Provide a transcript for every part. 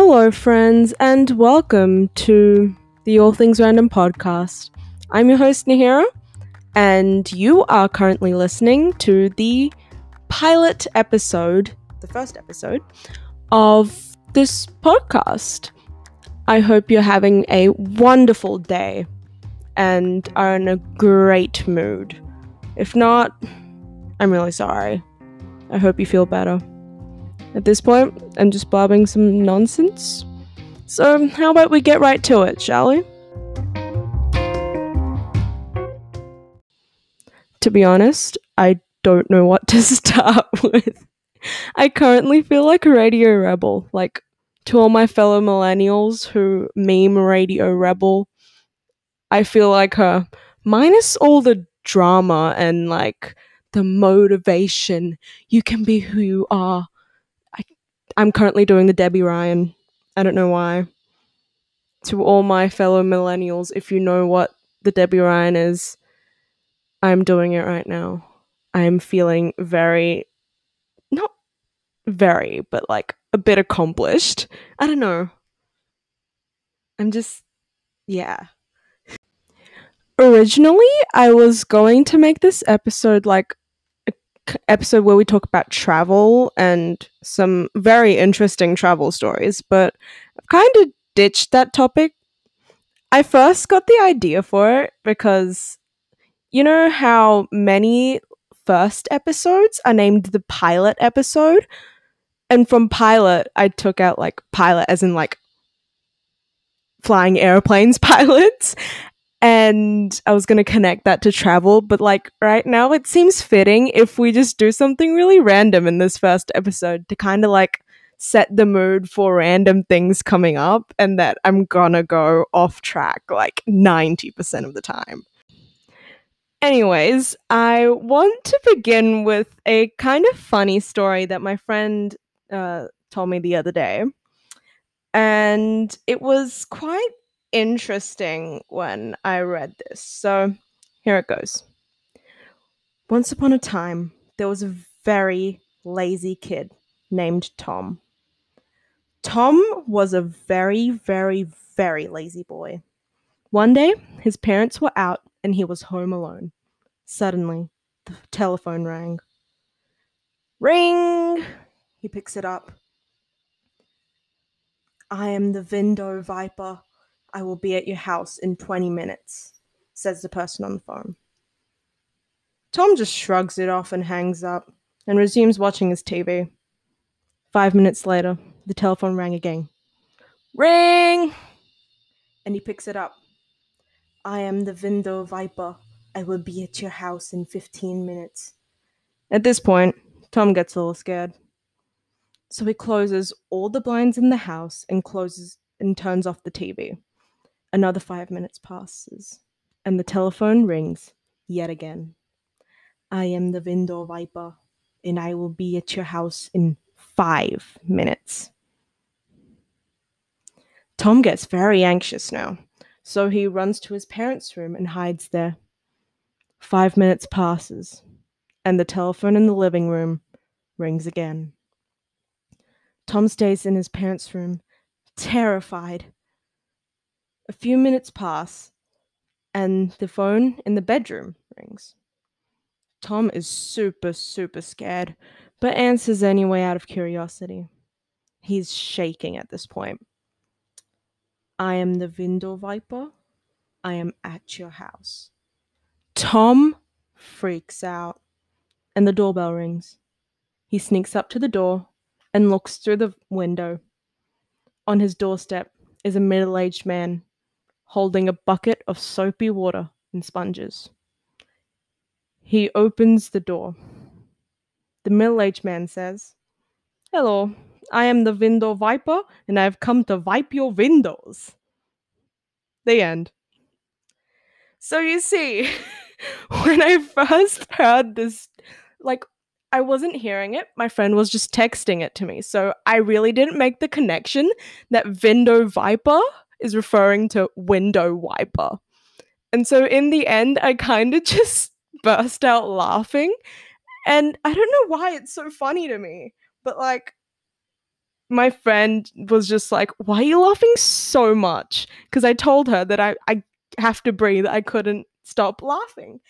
Hello, friends, and welcome to the All Things Random podcast. I'm your host, Nahira, and you are currently listening to the pilot episode, the first episode of this podcast. I hope you're having a wonderful day and are in a great mood. If not, I'm really sorry. I hope you feel better. At this point, I'm just blabbing some nonsense. So, how about we get right to it, shall we? To be honest, I don't know what to start with. I currently feel like a radio rebel. Like, to all my fellow millennials who meme radio rebel, I feel like her, minus all the drama and like the motivation. You can be who you are. I'm currently doing the Debby Ryan. I don't know why. To all my fellow millennials, if you know what the Debby Ryan is, I'm doing it right now. I'm feeling very, not very, but like a bit accomplished. I don't know. I'm just, yeah. Originally, I was going to make this episode like episode where we talk about travel and some very interesting travel stories, but I've kind of ditched that topic. I first got the idea for it because you know how many first episodes are named the pilot episode? And from pilot, I took out like pilot as in like flying airplanes pilots. And I was going to connect that to travel, but like right now, it seems fitting if we just do something really random in this first episode to kind of like set the mood for random things coming up and that I'm gonna go off track like 90% of the time. Anyways, I want to begin with a kind of funny story that my friend uh, told me the other day. And it was quite interesting when I read this. So here it goes. Once upon a time, there was a very lazy kid named Tom. Tom was a very, very, very lazy boy. One day, his parents were out and he was home alone. Suddenly, the telephone rang. Ring! He picks it up. I am the Vindo Viper. I will be at your house in 20 minutes, says the person on the phone. Tom just shrugs it off and hangs up and resumes watching his TV. Five minutes later, the telephone rang again. Ring! And he picks it up. I am the Vindo Viper. I will be at your house in 15 minutes. At this point, Tom gets a little scared. So he closes all the blinds in the house and closes and turns off the TV. Another five minutes passes, and the telephone rings yet again. I am the Vindo Viper, and I will be at your house in five minutes. Tom gets very anxious now, so he runs to his parents' room and hides there. Five minutes passes, and the telephone in the living room rings again. Tom stays in his parents' room, terrified. A few minutes pass, and the phone in the bedroom rings. Tom is super, super scared, but answers anyway out of curiosity. He's shaking at this point. I am the Vindle Viper. I am at your house. Tom freaks out, and the doorbell rings. He sneaks up to the door and looks through the window. On his doorstep is a middle aged man holding a bucket of soapy water and sponges. He opens the door. The middle aged man says, Hello, I am the window viper, and I have come to wipe your windows. The end. So you see, when I first heard this, like, I wasn't hearing it. My friend was just texting it to me. So I really didn't make the connection that Vindo Viper is referring to window wiper. And so in the end, I kind of just burst out laughing. And I don't know why it's so funny to me, but like, my friend was just like, Why are you laughing so much? Because I told her that I, I have to breathe. I couldn't stop laughing.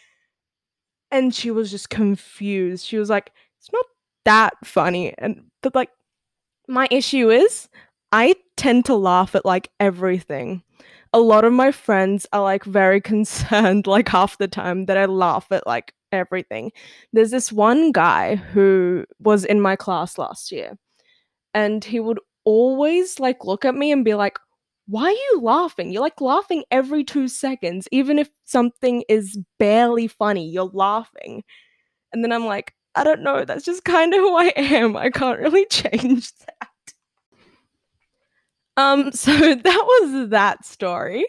And she was just confused. She was like, It's not that funny. And but like my issue is I tend to laugh at like everything. A lot of my friends are like very concerned like half the time that I laugh at like everything. There's this one guy who was in my class last year and he would always like look at me and be like, "Why are you laughing? You're like laughing every 2 seconds even if something is barely funny, you're laughing." And then I'm like, "I don't know, that's just kind of who I am. I can't really change that." Um so that was that story.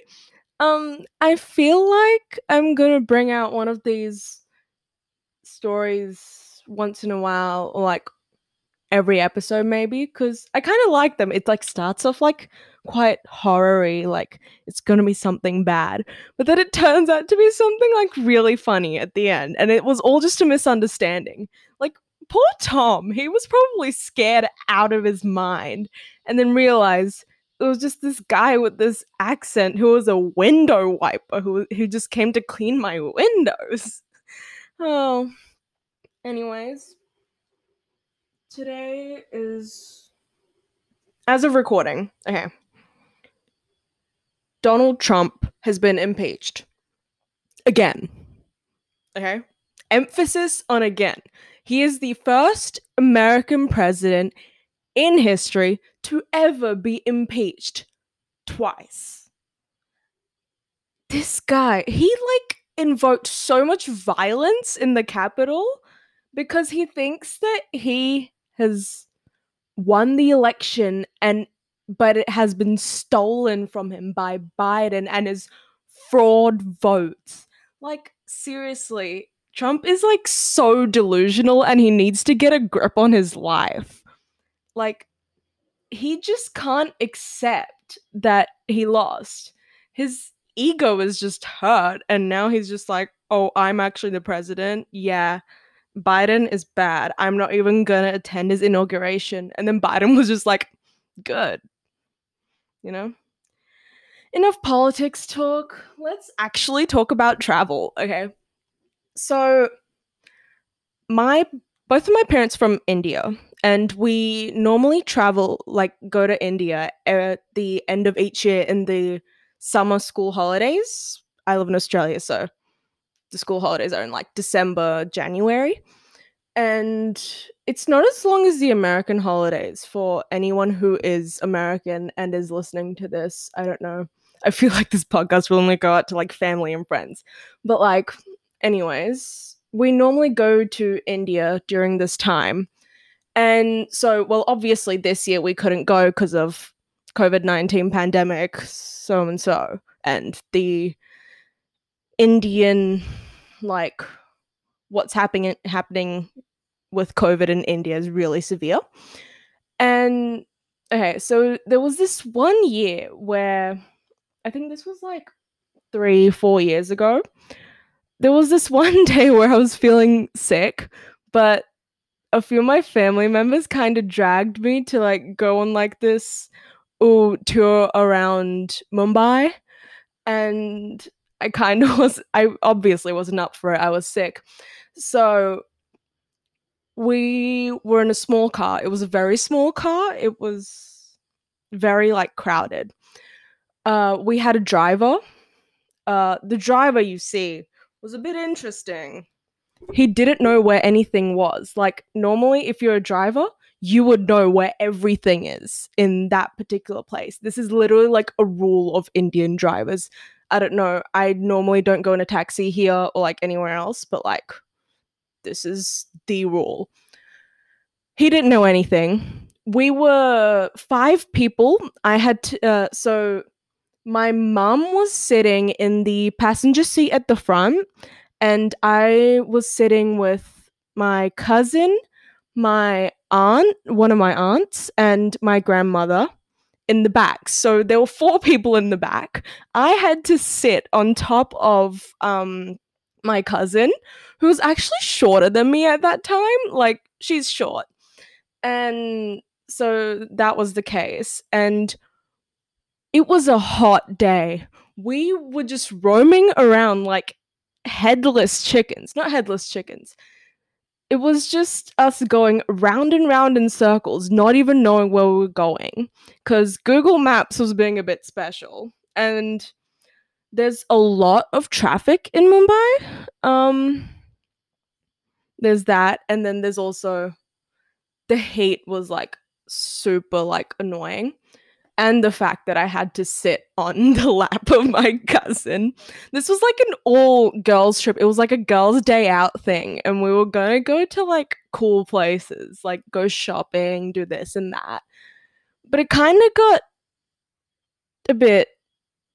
Um I feel like I'm to bring out one of these stories once in a while or like every episode maybe because I kind of like them. It like starts off like quite horror-y, like it's gonna be something bad, but then it turns out to be something like really funny at the end, and it was all just a misunderstanding. Like poor Tom, he was probably scared out of his mind, and then realized it was just this guy with this accent who was a window wiper who who just came to clean my windows. Oh. Anyways, today is as of recording. Okay. Donald Trump has been impeached. Again. Okay? Emphasis on again. He is the first American president in history to ever be impeached twice. This guy, he like invoked so much violence in the Capitol because he thinks that he has won the election and but it has been stolen from him by Biden and his fraud votes. Like seriously, Trump is like so delusional and he needs to get a grip on his life. Like he just can't accept that he lost. His ego is just hurt and now he's just like, "Oh, I'm actually the president." Yeah. Biden is bad. I'm not even going to attend his inauguration. And then Biden was just like, "Good." You know? Enough politics talk. Let's actually talk about travel, okay? So my both of my parents from India and we normally travel like go to India at the end of each year in the summer school holidays. I live in Australia, so the school holidays are in like December, January. And it's not as long as the American holidays for anyone who is American and is listening to this. I don't know. I feel like this podcast will only go out to like family and friends. But like, anyways, we normally go to India during this time. And so, well, obviously this year we couldn't go because of COVID 19 pandemic, so and so, and the Indian, like, what's happening happening with COVID in India is really severe. And okay, so there was this one year where I think this was like three, four years ago. There was this one day where I was feeling sick, but a few of my family members kind of dragged me to like go on like this ooh, tour around Mumbai. And I kind of was, I obviously wasn't up for it. I was sick. So we were in a small car. It was a very small car. It was very like crowded. Uh, we had a driver. Uh, the driver, you see, was a bit interesting. He didn't know where anything was. Like, normally, if you're a driver, you would know where everything is in that particular place. This is literally like a rule of Indian drivers. I don't know. I normally don't go in a taxi here or like anywhere else, but like this is the rule. He didn't know anything. We were five people. I had to, uh, so my mom was sitting in the passenger seat at the front, and I was sitting with my cousin, my aunt, one of my aunts, and my grandmother in the back. So there were four people in the back. I had to sit on top of um, my cousin, who was actually shorter than me at that time. Like, she's short. And so that was the case. And it was a hot day. We were just roaming around like headless chickens, not headless chickens. It was just us going round and round in circles, not even knowing where we were going, because Google Maps was being a bit special. And there's a lot of traffic in Mumbai. Um, there's that, and then there's also the heat was like super like annoying and the fact that I had to sit on the lap of my cousin. This was like an all girls trip. It was like a girls' day out thing. And we were to go to like cool places, like go shopping, do this and that. But it kind of got a bit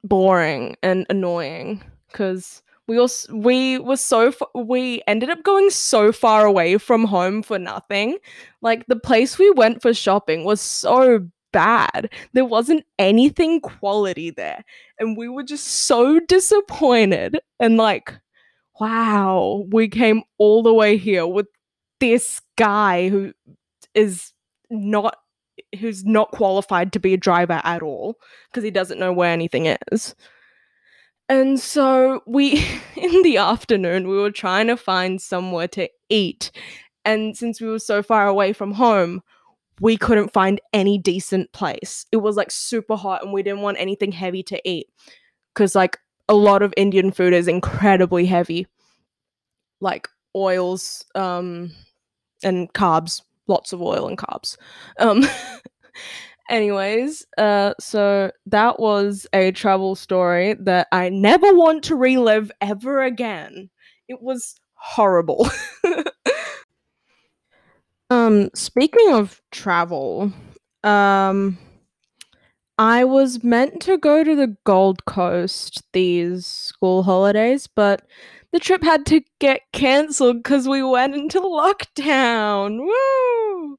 boring and annoying because we also we were so we ended up going so far away from home for nothing like the place we went for shopping was so bad. There wasn't anything quality there. And we were just so disappointed and like, wow, we came all the way here with this guy who is not who's not qualified to be a driver at all because he doesn't know where anything is. And so we in the afternoon we were trying to find somewhere to eat. And since we were so far away from home, we couldn't find any decent place. It was like super hot and we didn't want anything heavy to eat because like a lot of Indian food is incredibly heavy. Like oils um and carbs, lots of oil and carbs. Um anyways, uh so that was a travel story that I never want to relive ever again. It was horrible. Um, speaking of travel, um, I was meant to go to the Gold Coast these school holidays, but the trip had to get cancelled because we went into lockdown. Woo!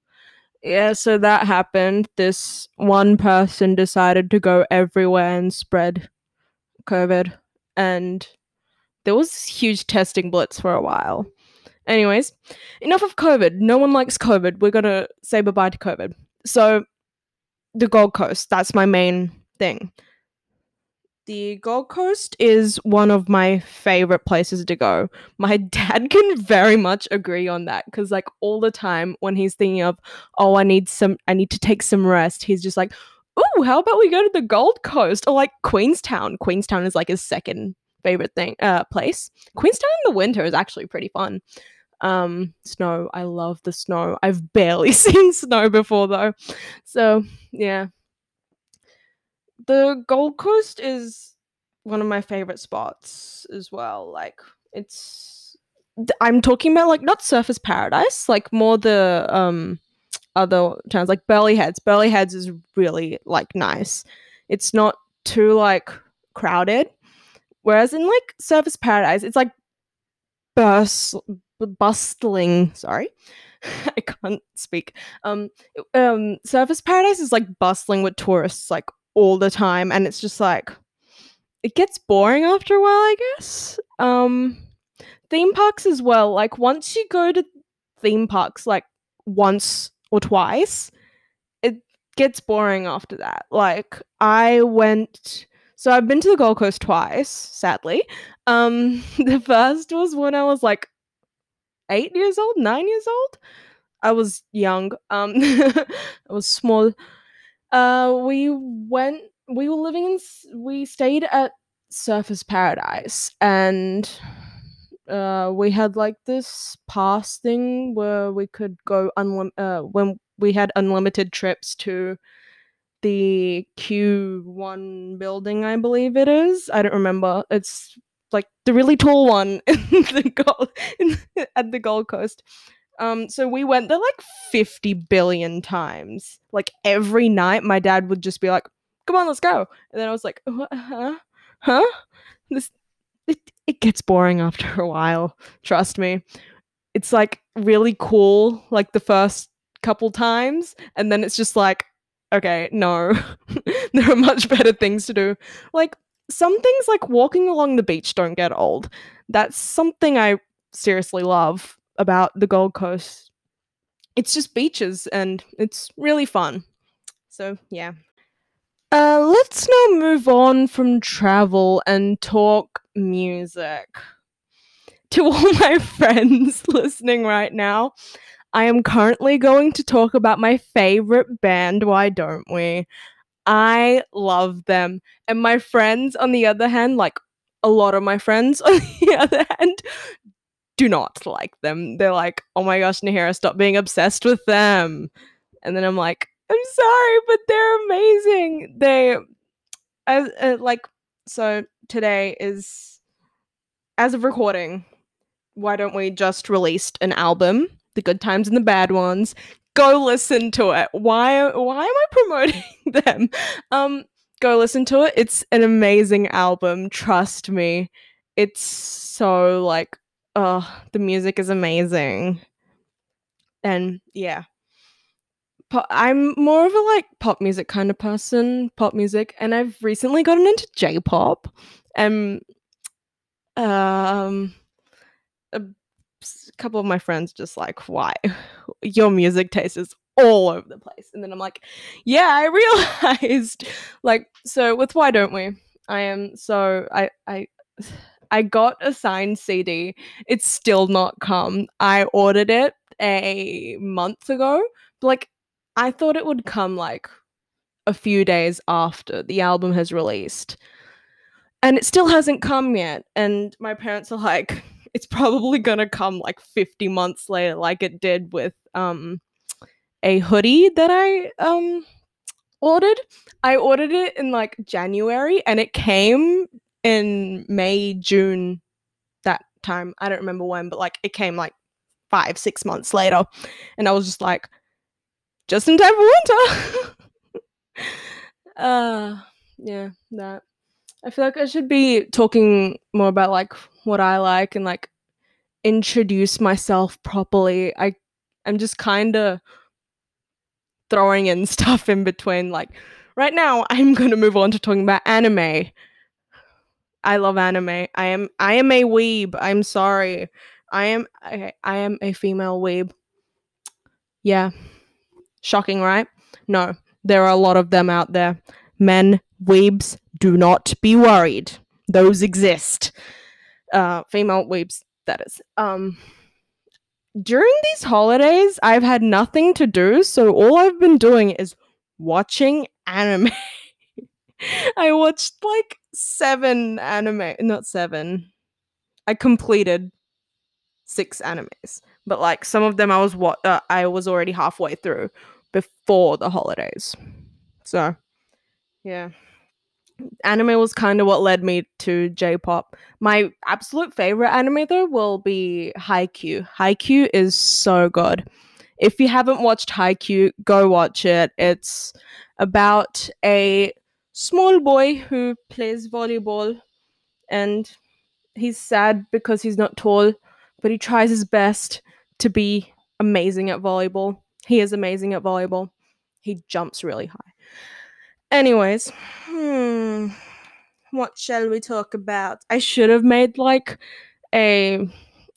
Yeah, so that happened. This one person decided to go everywhere and spread COVID, and there was huge testing blitz for a while. Anyways, enough of COVID. No one likes COVID. We're going to say bye bye to COVID. So, the Gold Coast, that's my main thing. The Gold Coast is one of my favorite places to go. My dad can very much agree on that because, like, all the time when he's thinking of, oh, I need some, I need to take some rest, he's just like, oh, how about we go to the Gold Coast or like Queenstown? Queenstown is like his second favorite thing, uh, place. Queenstown in the winter is actually pretty fun. Um, snow. I love the snow. I've barely seen snow before though. So, yeah. The Gold Coast is one of my favorite spots as well. Like, it's I'm talking about like not Surfers Paradise, like more the um other towns like Burleigh Heads. Burleigh Heads is really like nice. It's not too like crowded. Whereas in like Surfers Paradise, it's like burst bustling sorry i can't speak um um surfers paradise is like bustling with tourists like all the time and it's just like it gets boring after a while i guess? Um theme parks as well like once you go to theme parks like once or twice it gets boring after that. Like i went so i've been to the gold coast twice sadly. Um the first was when i was like eight years old, nine years old. I was young. Um, I was small. Uh, we went. We were living in. We stayed at Surfers Paradise, and uh, we had like this pass thing where we could go unlim- uh, when we had unlimited trips to the Q1 building, I believe it is. I don't remember. It's like the really tall one the Gold in, at the Gold Coast. Um, so we went there like 50 billion times. Like every night, my dad would just be like, "Come on, let's go," and then I was like, "Huh, huh?" This it, it gets boring after a while. Trust me. It's like really cool, like the first couple times, and then it's just like, okay, no, there are much better things to do. Like some things like walking along the beach don't get old. That's something I seriously love about the Gold Coast. it's just beaches and it's really fun. So, yeah. Uh, let's now move on from travel and talk music. To all my friends listening right now, I am currently going to talk about my favorite band, Why Don't We? I love them. And my friends, on the other hand, like a lot of my friends, on the other hand, do not like them. They're like, oh my gosh, Nahira, stop being obsessed with them. And then I'm like, I'm sorry, but they're amazing. They, as uh, like, so today is, as of recording, why don't we just released an album, The Good Times and the Bad Ones? Go listen to it. Why? Why am I promoting them? Um, go listen to it. It's an amazing album. Trust me. It's so like, oh, the music is amazing. And yeah, I'm more of a like pop music kind of person, pop music, and I've recently gotten into J-pop. And um, couple of my friends just like, why your music taste is all over the place, and then I'm like, yeah, I realized, like, so with why don't we? I am so I I. I got a signed CD. It's still not come. I ordered it a month ago. Like I thought it would come like a few days after the album has released. And it still hasn't come yet. And my parents are like, it's probably gonna come like 50 months later, like it did with um a hoodie that I um ordered. I ordered it in like January and it came in May, June that time. I don't remember when, but like it came like five, six months later. And I was just like, just in time for winter. uh yeah, that. I feel like I should be talking more about like what I like and like introduce myself properly. I I'm just kind of throwing in stuff in between like right now I'm going to move on to talking about anime. I love anime. I am I am a weeb. I'm sorry. I am I, I am a female weeb. Yeah. Shocking, right? No, there are a lot of them out there. Men, weebs, do not be worried. Those exist. Uh, female weebs, that is. Um, during these holidays, I've had nothing to do, so all I've been doing is watching anime. I watched like seven anime, not seven. I completed six animes, but like some of them I was what uh, I was already halfway through before the holidays. So, yeah. Anime was kind of what led me to J-pop. My absolute favorite anime though will be Haikyuu. Haikyuu is so good. If you haven't watched Haikyuu, go watch it. It's about a small boy who plays volleyball and he's sad because he's not tall, but he tries his best to be amazing at volleyball. He is amazing at volleyball. He jumps really high. Anyways, hmm, what shall we talk about? I should have made like a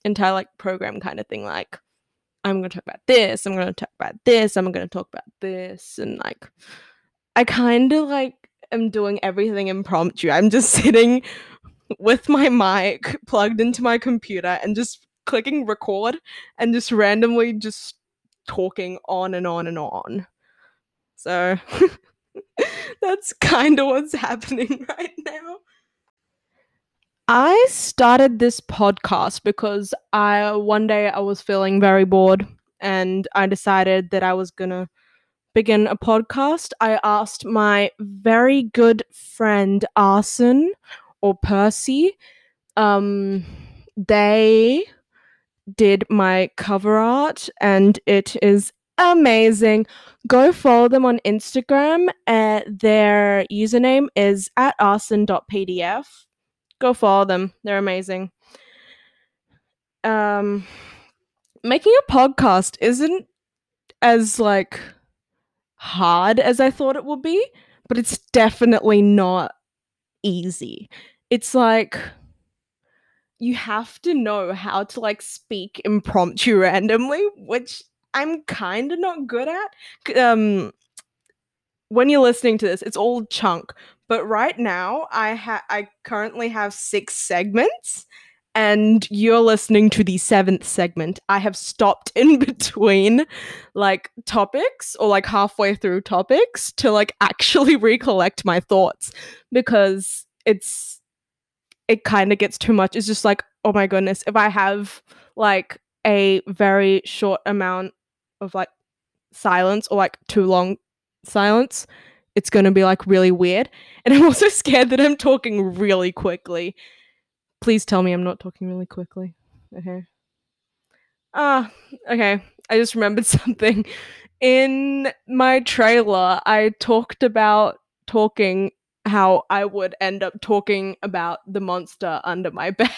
entire like program kind of thing like I'm going to talk about this, I'm going to talk about this, I'm going to talk about this and like I kind of like am doing everything impromptu. I'm just sitting with my mic plugged into my computer and just clicking record and just randomly just talking on and on and on. So that's kind of what's happening right now. I started this podcast because I one day I was feeling very bored and I decided that I was going to begin a podcast. I asked my very good friend Arson or Percy um they did my cover art and it is amazing. Go follow them on Instagram. Uh, their username is at arson.pdf. Go follow them. They're amazing. Um, making a podcast isn't as like hard as I thought it would be, but it's definitely not easy. It's like you have to know how to like speak impromptu randomly, which I'm kind of not good at. Um, when you're listening to this, it's all chunk. But right now, I ha- I currently have six segments, and you're listening to the seventh segment. I have stopped in between like topics or like halfway through topics to like actually recollect my thoughts because it's it kind of gets too much. It's just like, oh my goodness, if I have like a very short amount of like silence or like too long silence, it's going to be like really weird. And I'm also scared that I'm talking really quickly. Please tell me I'm not talking really quickly. Okay. Ah, okay. I just remembered something. In my trailer, I talked about talking how I would end up talking about the monster under my bed.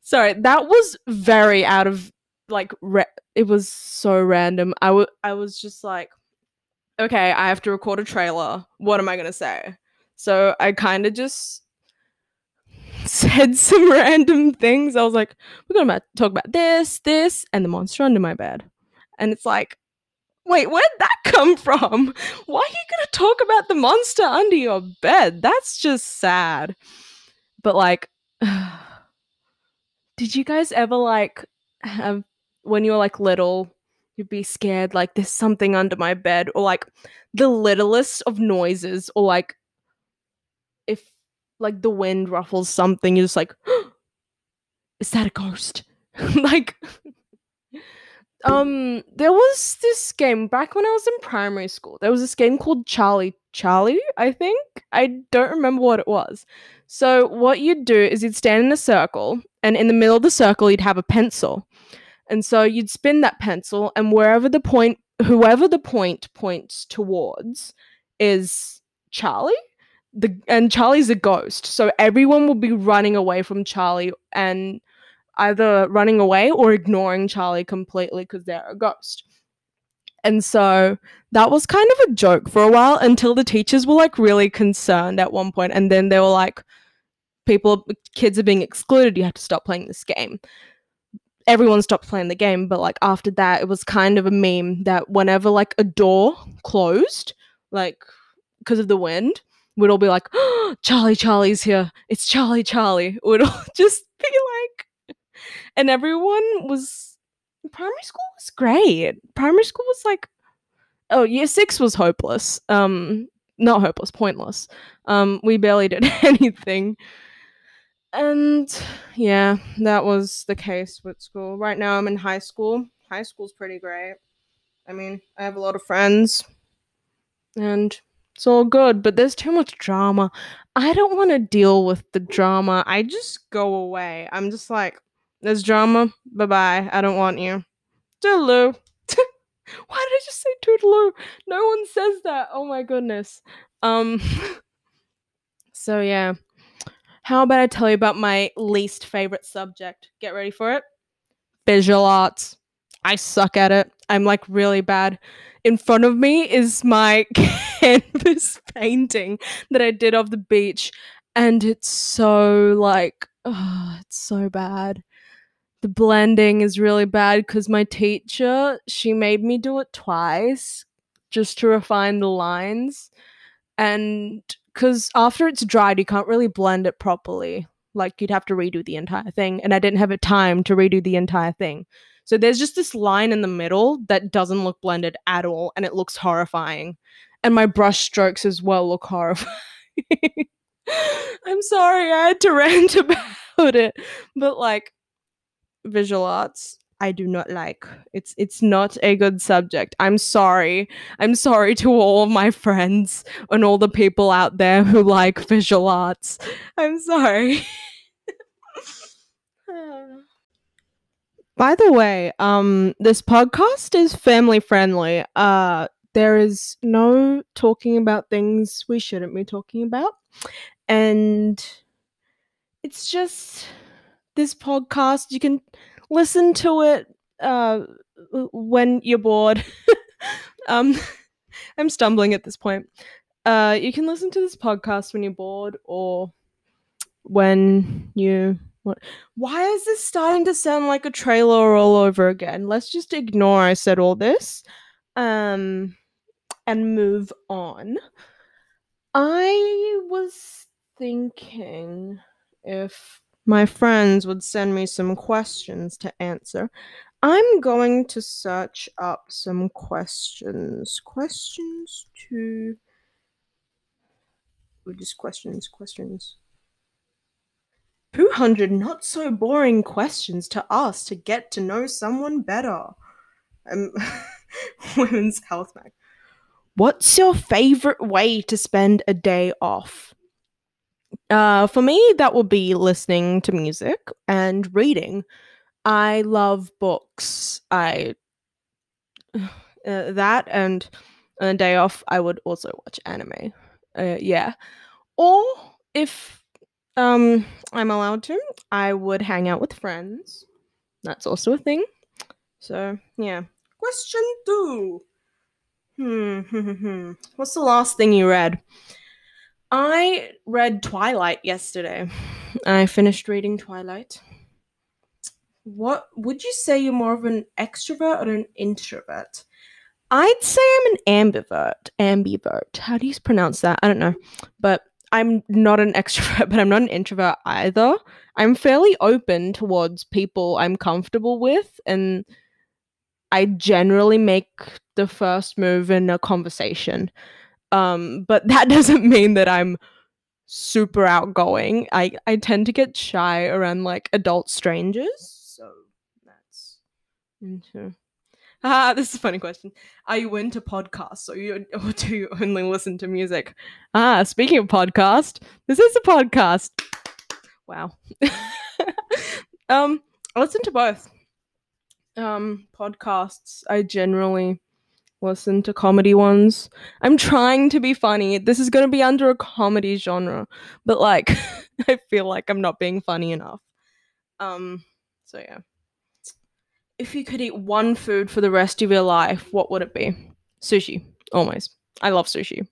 Sorry, that was very out of like re- it was so random. I, w- I was just like okay, I have to record a trailer. What am I to say? So I kind of just said some random things. I was like, we're to talk about this, this, and the monster under my bed. And it's like, wait, where'd that come from? Why are you to talk about the monster under your bed? That's just sad. But like, did you guys ever like have, when you were like little, you'd be scared like there's something under my bed or like the littlest of noises or like if like the wind ruffles something you're just like is that a ghost? Like um there was this game back when i was in primary school. There was this game called charlie charlie i think? I don't remember what it was. So what you'd do is you'd stand in a circle and in the middle of the circle you'd have a pencil and so you'd spin that pencil, and wherever the point, whoever the point points towards is Charlie. The, and Charlie's a ghost. So everyone will be running away from Charlie and either running away or ignoring Charlie completely because they're a ghost. And so that was kind of a joke for a while until the teachers were like really concerned at one point and then they were like people kids are being excluded you have to stop playing this game everyone stopped playing the game but like after that it was kind of a meme that whenever like a door closed like because of the wind we'd all be like oh, charlie charlie's here. It's charlie charlie. We'd all just be like and everyone was primary school was great. Primary school was like oh year six was hopeless. Um not hopeless pointless. Um we barely did anything and yeah, that was the case with school. Right now, I'm in high school. High school's pretty great. I mean, I have a lot of friends, and it's all good, but there's too much drama. I don't want to deal with the drama. I just go away. I'm just like, there's drama. Bye bye. I don't want you. Toodaloo. Why did I just say toodaloo? No one says that. Oh my goodness. Um. so yeah. How about I tell you about my least favorite subject? Get ready for it. Visual arts. I suck at it. I'm like really bad. In front of me is my canvas painting that I did of the beach, and it's so like, oh, it's so bad. The blending is really bad because my teacher, she made me do it twice just to refine the lines. And because after it's dried, you can't really blend it properly. Like you'd have to redo the entire thing, and I didn't have a time to redo the entire thing. So there's just this line in the middle that doesn't look blended at all, and it looks horrifying. And my brush strokes as well look horrifying. I'm sorry, I had to rant about it, but like visual arts I do not like. It's it's not a good subject. I'm sorry. I'm sorry to all my friends and all the people out there who like visual arts. I'm sorry. By the way, um this podcast is family friendly. Uh there is no talking about things we shouldn't be talking about. And it's just this podcast you can listen to it uh, when you're bored. um, I'm stumbling at this point. Uh, you can listen to this podcast when you're bored or when you What? Why is this starting to sound like a trailer all over again? Let's just ignore I said all this, um, and move on. I was thinking if my friends would send me some questions to answer. I'm going to search up some questions. Questions to. Or just questions, questions. 200 not so boring questions to ask to get to know someone better. Um, Women's Health Mag. What's your favorite way to spend a day off? Uh, for me, that would be listening to music and reading. I love books. I uh, that and on a day off, I would also watch anime. Uh, yeah, or if um I'm allowed to, I would hang out with friends. That's also a thing. So yeah. Question two. Hmm, hmm, hmm, hmm. What's the last thing you read? I read Twilight yesterday. I finished reading Twilight. What would you say you're more of an extrovert or an introvert? I'd say I'm an ambivert. Ambivert. How do you pronounce that? I don't know. But I'm not an extrovert, but I'm not an introvert either. I'm fairly open towards people I'm comfortable with and I generally make the first move in a conversation. Um, but that doesn't mean that I'm super outgoing. I, I tend to get shy around like adult strangers. So that's into. Ah, this is a funny question. Are you into podcasts or, you, or do you only listen to music? Ah, speaking of podcast, this is a podcast. Wow. um, I listen to both. Um, podcasts. I generally listen to comedy ones. I'm trying to be funny. This is going to be under a comedy genre, but like I feel like I'm not being funny enough. Um so yeah. If you could eat one food for the rest of your life, what would it be? Sushi. Always. I love sushi.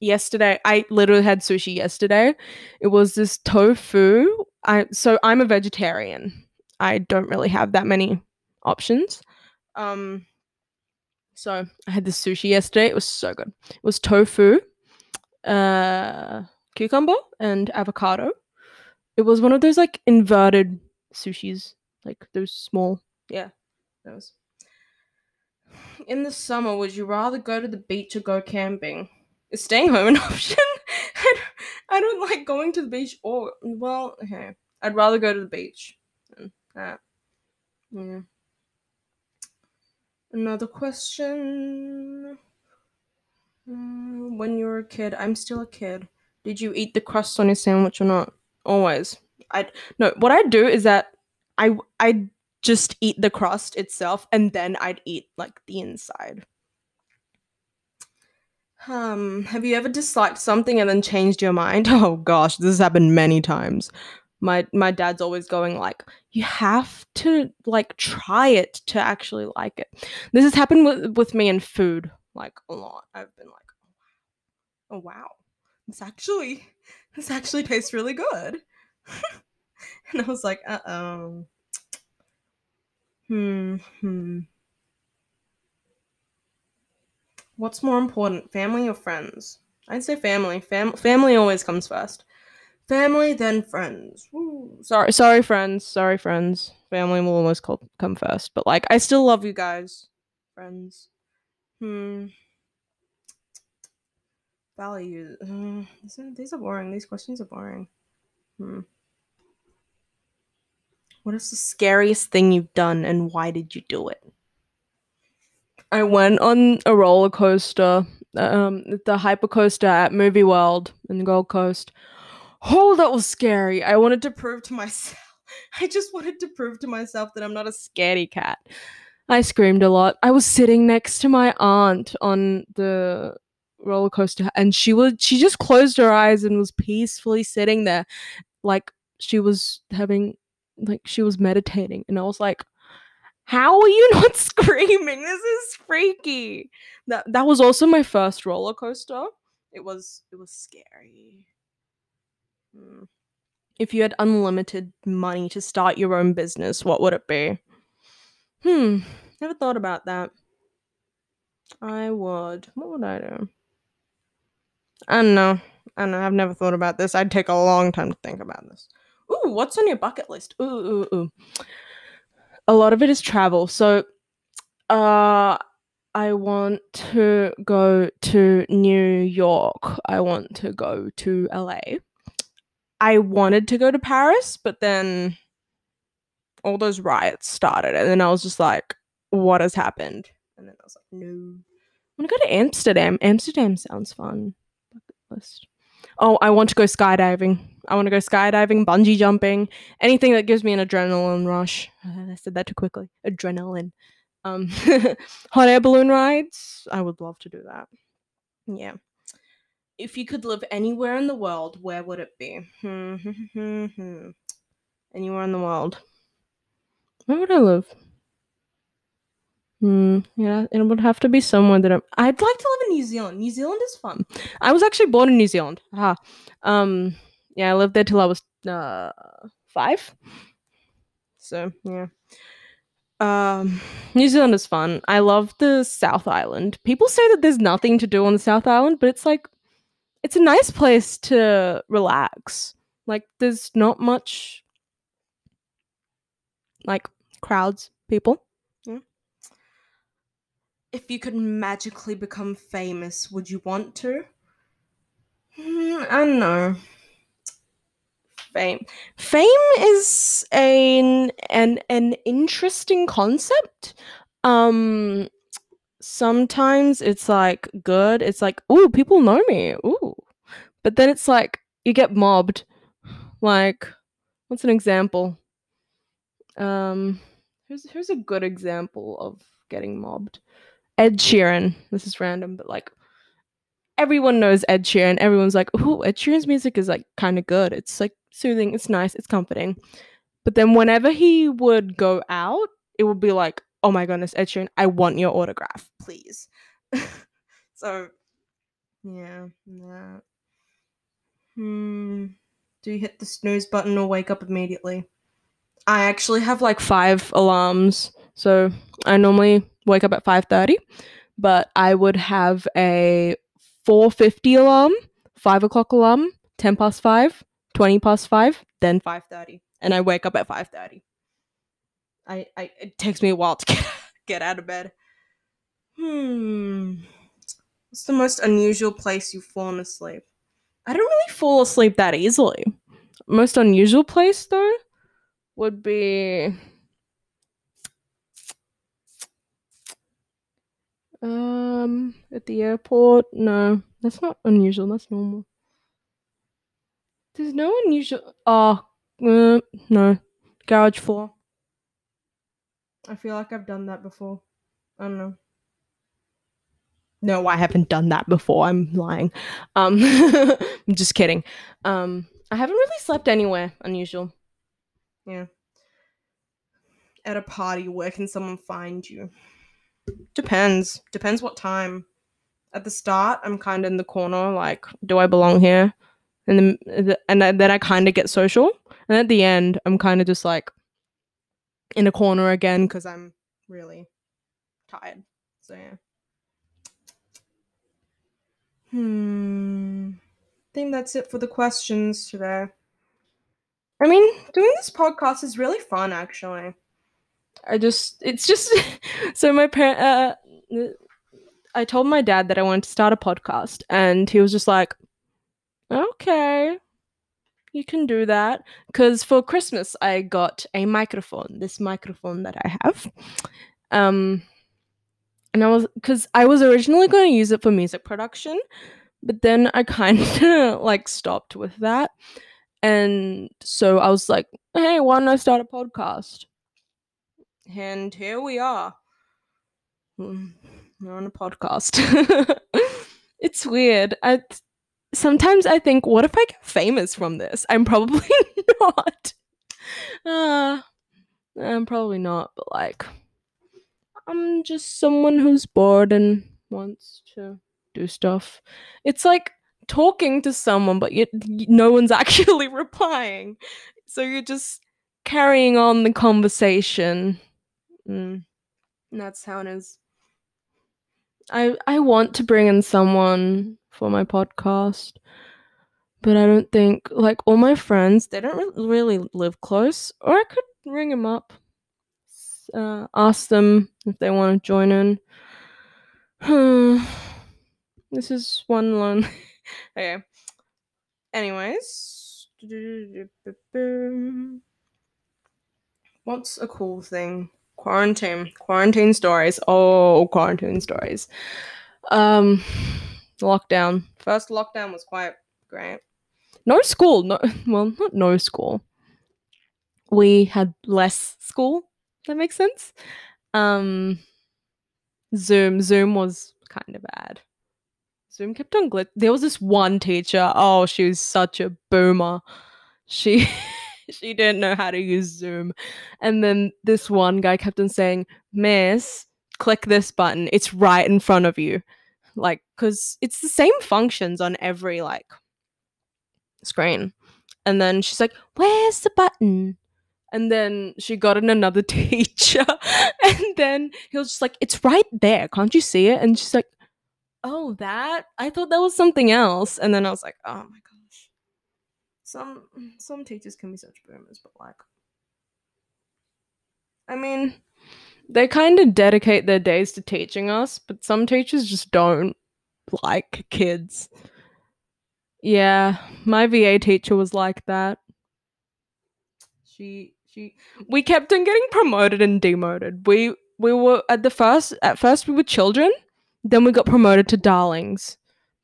Yesterday, I literally had sushi yesterday. It was this tofu. I so I'm a vegetarian. I don't really have that many options. Um so I had this sushi yesterday. It was so good. It was tofu, uh, cucumber, and avocado. It was one of those like inverted sushis, like those small. Yeah, those. In the summer, would you rather go to the beach or go camping? Is staying home an option? I, don't, I don't like going to the beach or well, okay. I'd rather go to the beach than that. Yeah. Another question. Mm, when you were a kid, I'm still a kid. Did you eat the crust on your sandwich or not? Always. I no. What I do is that I I just eat the crust itself, and then I'd eat like the inside. Um, have you ever disliked something and then changed your mind? Oh gosh, this has happened many times my my dad's always going like you have to like try it to actually like it. This has happened with, with me in food like a lot. I've been like oh wow. This actually this actually tastes really good. And i was like uh-oh. Hmm hmm. What's more important family or friends? I'd say family. Fam- family always comes first Family, then friends. Woo. Sorry, sorry, friends. Sorry, friends. Family will almost call, come first, but like, I still love you guys, friends. Hmm. Values. Uh, these are boring. These questions are boring. Hmm. What is the scariest thing you've done, and why did you do it? I went on a roller coaster, um, the hyper coaster at Movie World in the Gold Coast Oh, that was scary. I wanted to prove to myself. I just wanted to prove to myself that I'm not a scaredy cat. I screamed a lot. I was sitting next to my aunt on the roller coaster and she was she just closed her eyes and was peacefully sitting there like she was having like she was meditating and I was like how are you not screaming? This is freaky. That that was also my first roller coaster. It was it was scary. Hmm. If you had unlimited money to start your own business, what would it be? Hmm, never thought about that. I would. What would I do? I don't know. I don't know. I've never thought about this. I'd take a long time to think about this. Ooh, what's on your bucket list? Ooh, ooh, ooh. A lot of it is travel. So, uh, I want to go to New York. I want to go to LA. I wanted to go to Paris, but then all those riots started, and then I was just like, "What has happened?" And then I was like, "No." I'm gonna go to Amsterdam. Amsterdam sounds fun. List. Oh, I want to go skydiving. I want to go skydiving, bungee jumping, anything that gives me an adrenaline rush. I said that too quickly. Adrenaline. Um, hot air balloon rides. I would love to do that. Yeah. If you could live anywhere in the world, where would it be? anywhere in the world. Where would I live? Hmm. Yeah, it would have to be somewhere that I'm. I'd like to live in New Zealand. New Zealand is fun. I was actually born in New Zealand. Aha. Um. Yeah, I lived there till I was uh five. So yeah. Um, New Zealand is fun. I love the South Island. People say that there's nothing to do on the South Island, but it's like it's a nice place to relax. Like there's not much like crowds, people. Yeah. If you could magically become famous, would you want to? Hmm, I don't know fame. Fame is an an an interesting concept. Um sometimes it's like good. It's like, ooh, people know me. Ooh. But then it's like you get mobbed. Like what's an example? Um who's who's a good example of getting mobbed? Ed Sheeran. This is random, but like everyone knows Ed Sheeran. Everyone's like, "Oh, Ed Sheeran's music is like kind of good. It's like soothing. It's nice. It's comforting." But then whenever he would go out, it would be like, "Oh my goodness, Ed Sheeran, I want your autograph, please." so, yeah, yeah. Hmm. Do you hit the snooze button or wake up immediately? I actually have like five alarms, so I normally wake up at five thirty. But I would have a 4.50 alarm, 5 o'clock alarm, 10 past 5, 20 past 5, then 5.30. And I wake up at 5.30. I, I it takes me a while to get, get out of bed. Hmm. What's the most unusual place you've fallen asleep? I don't really fall asleep that easily. Most unusual place though would be Um, at the airport? No, that's not unusual. That's normal. There's no unusual. Oh, uh, no. Garage floor. I feel like I've done that before. I don't know. No, I haven't done that before. I'm lying. Um, I'm just kidding. Um, I haven't really slept anywhere unusual. Yeah. At a party, where can someone find you? Depends. Depends what time. At the start, I'm kind of in the corner, like, do I belong here? And then, and then I kind of get social. And at the end, I'm kind of just like in a corner again because I'm really tired. So yeah. Hmm. I think that's it for the questions today. I mean, doing this podcast is really fun, actually. I just it's just so my parent uh, I told my dad that I wanted to start a podcast and he was just like okay you can do that cuz for Christmas I got a microphone this microphone that I have um and I was cuz I was originally going to use it for music production but then I kind of like stopped with that and so I was like hey why don't I start a podcast and here we are. Hmm, we're on a podcast. it's weird. I sometimes I think, what if I get famous from this? I'm probably not. Uh, I'm probably not, but like, I'm just someone who's bored and wants to do stuff. It's like talking to someone, but you, no one's actually replying. So you're just carrying on the conversation. Mm, that's how it is. I I want to bring in someone for my podcast, but I don't think like all my friends they don't re- really live close. Or I could ring them up, uh, ask them if they want to join in. this is one long. okay. Anyways, what's a cool thing? Quarantine. Quarantine stories. Oh, quarantine stories. Um, lockdown. First lockdown was quite great. No school. No, well, not no school. We had less school. That makes sense. Um, Zoom. Zoom was kind of bad. Zoom kept on glitch. There was this one teacher. Oh, she was such a boomer. She she didn't know how to use Zoom. And then this one guy kept on saying, Miss, click this button. It's right in front of you. Like, because it's the same functions on every like screen. And then she's like, Where's the button? And then she got in another teacher. and then he was just like, It's right there. Can't you see it? And she's like, Oh, that? I thought that was something else. And then I was like, Oh my gosh. Some some teachers can be such boomers, but like I mean, they kind of dedicate their days to teaching us, but some teachers just don't like kids. Yeah, my VA teacher was like that. She she we kept on getting promoted and demoted. We we were at the first at first we were children, then we got promoted to darlings.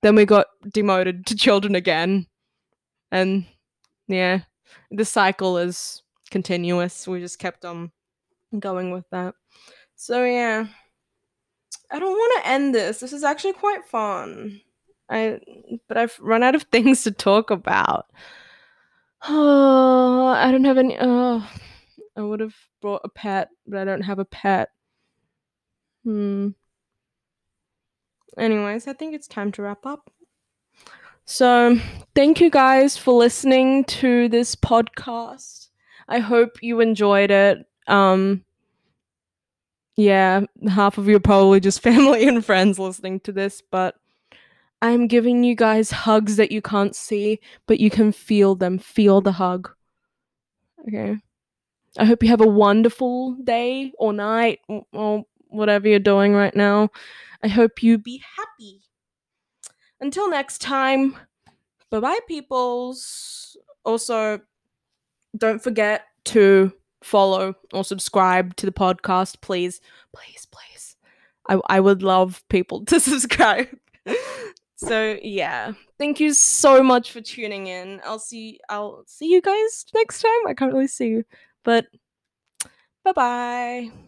Then we got demoted to children again. And yeah, the cycle is continuous. We just kept on going with that. So yeah. I don't want to end this. This is actually quite fun. I but I've run out of things to talk about. Oh, I don't have any oh I would have brought a pet, but I don't have a pet. Hmm. Anyways, I think it's time to wrap up. So, thank you guys for listening to this podcast. I hope you enjoyed it. Um yeah, half of you are probably just family and friends listening to this, but I'm giving you guys hugs that you can't see, but you can feel them. Feel the hug. Okay. I hope you have a wonderful day or night or whatever you're doing right now. I hope you be happy. Until next time, bye bye, peoples. Also, don't forget to follow or subscribe to the podcast, please. Please, please. I, I would love people to subscribe. So yeah. Thank you so much for tuning in. I'll see I'll see you guys next time. I can't really see you. But bye bye.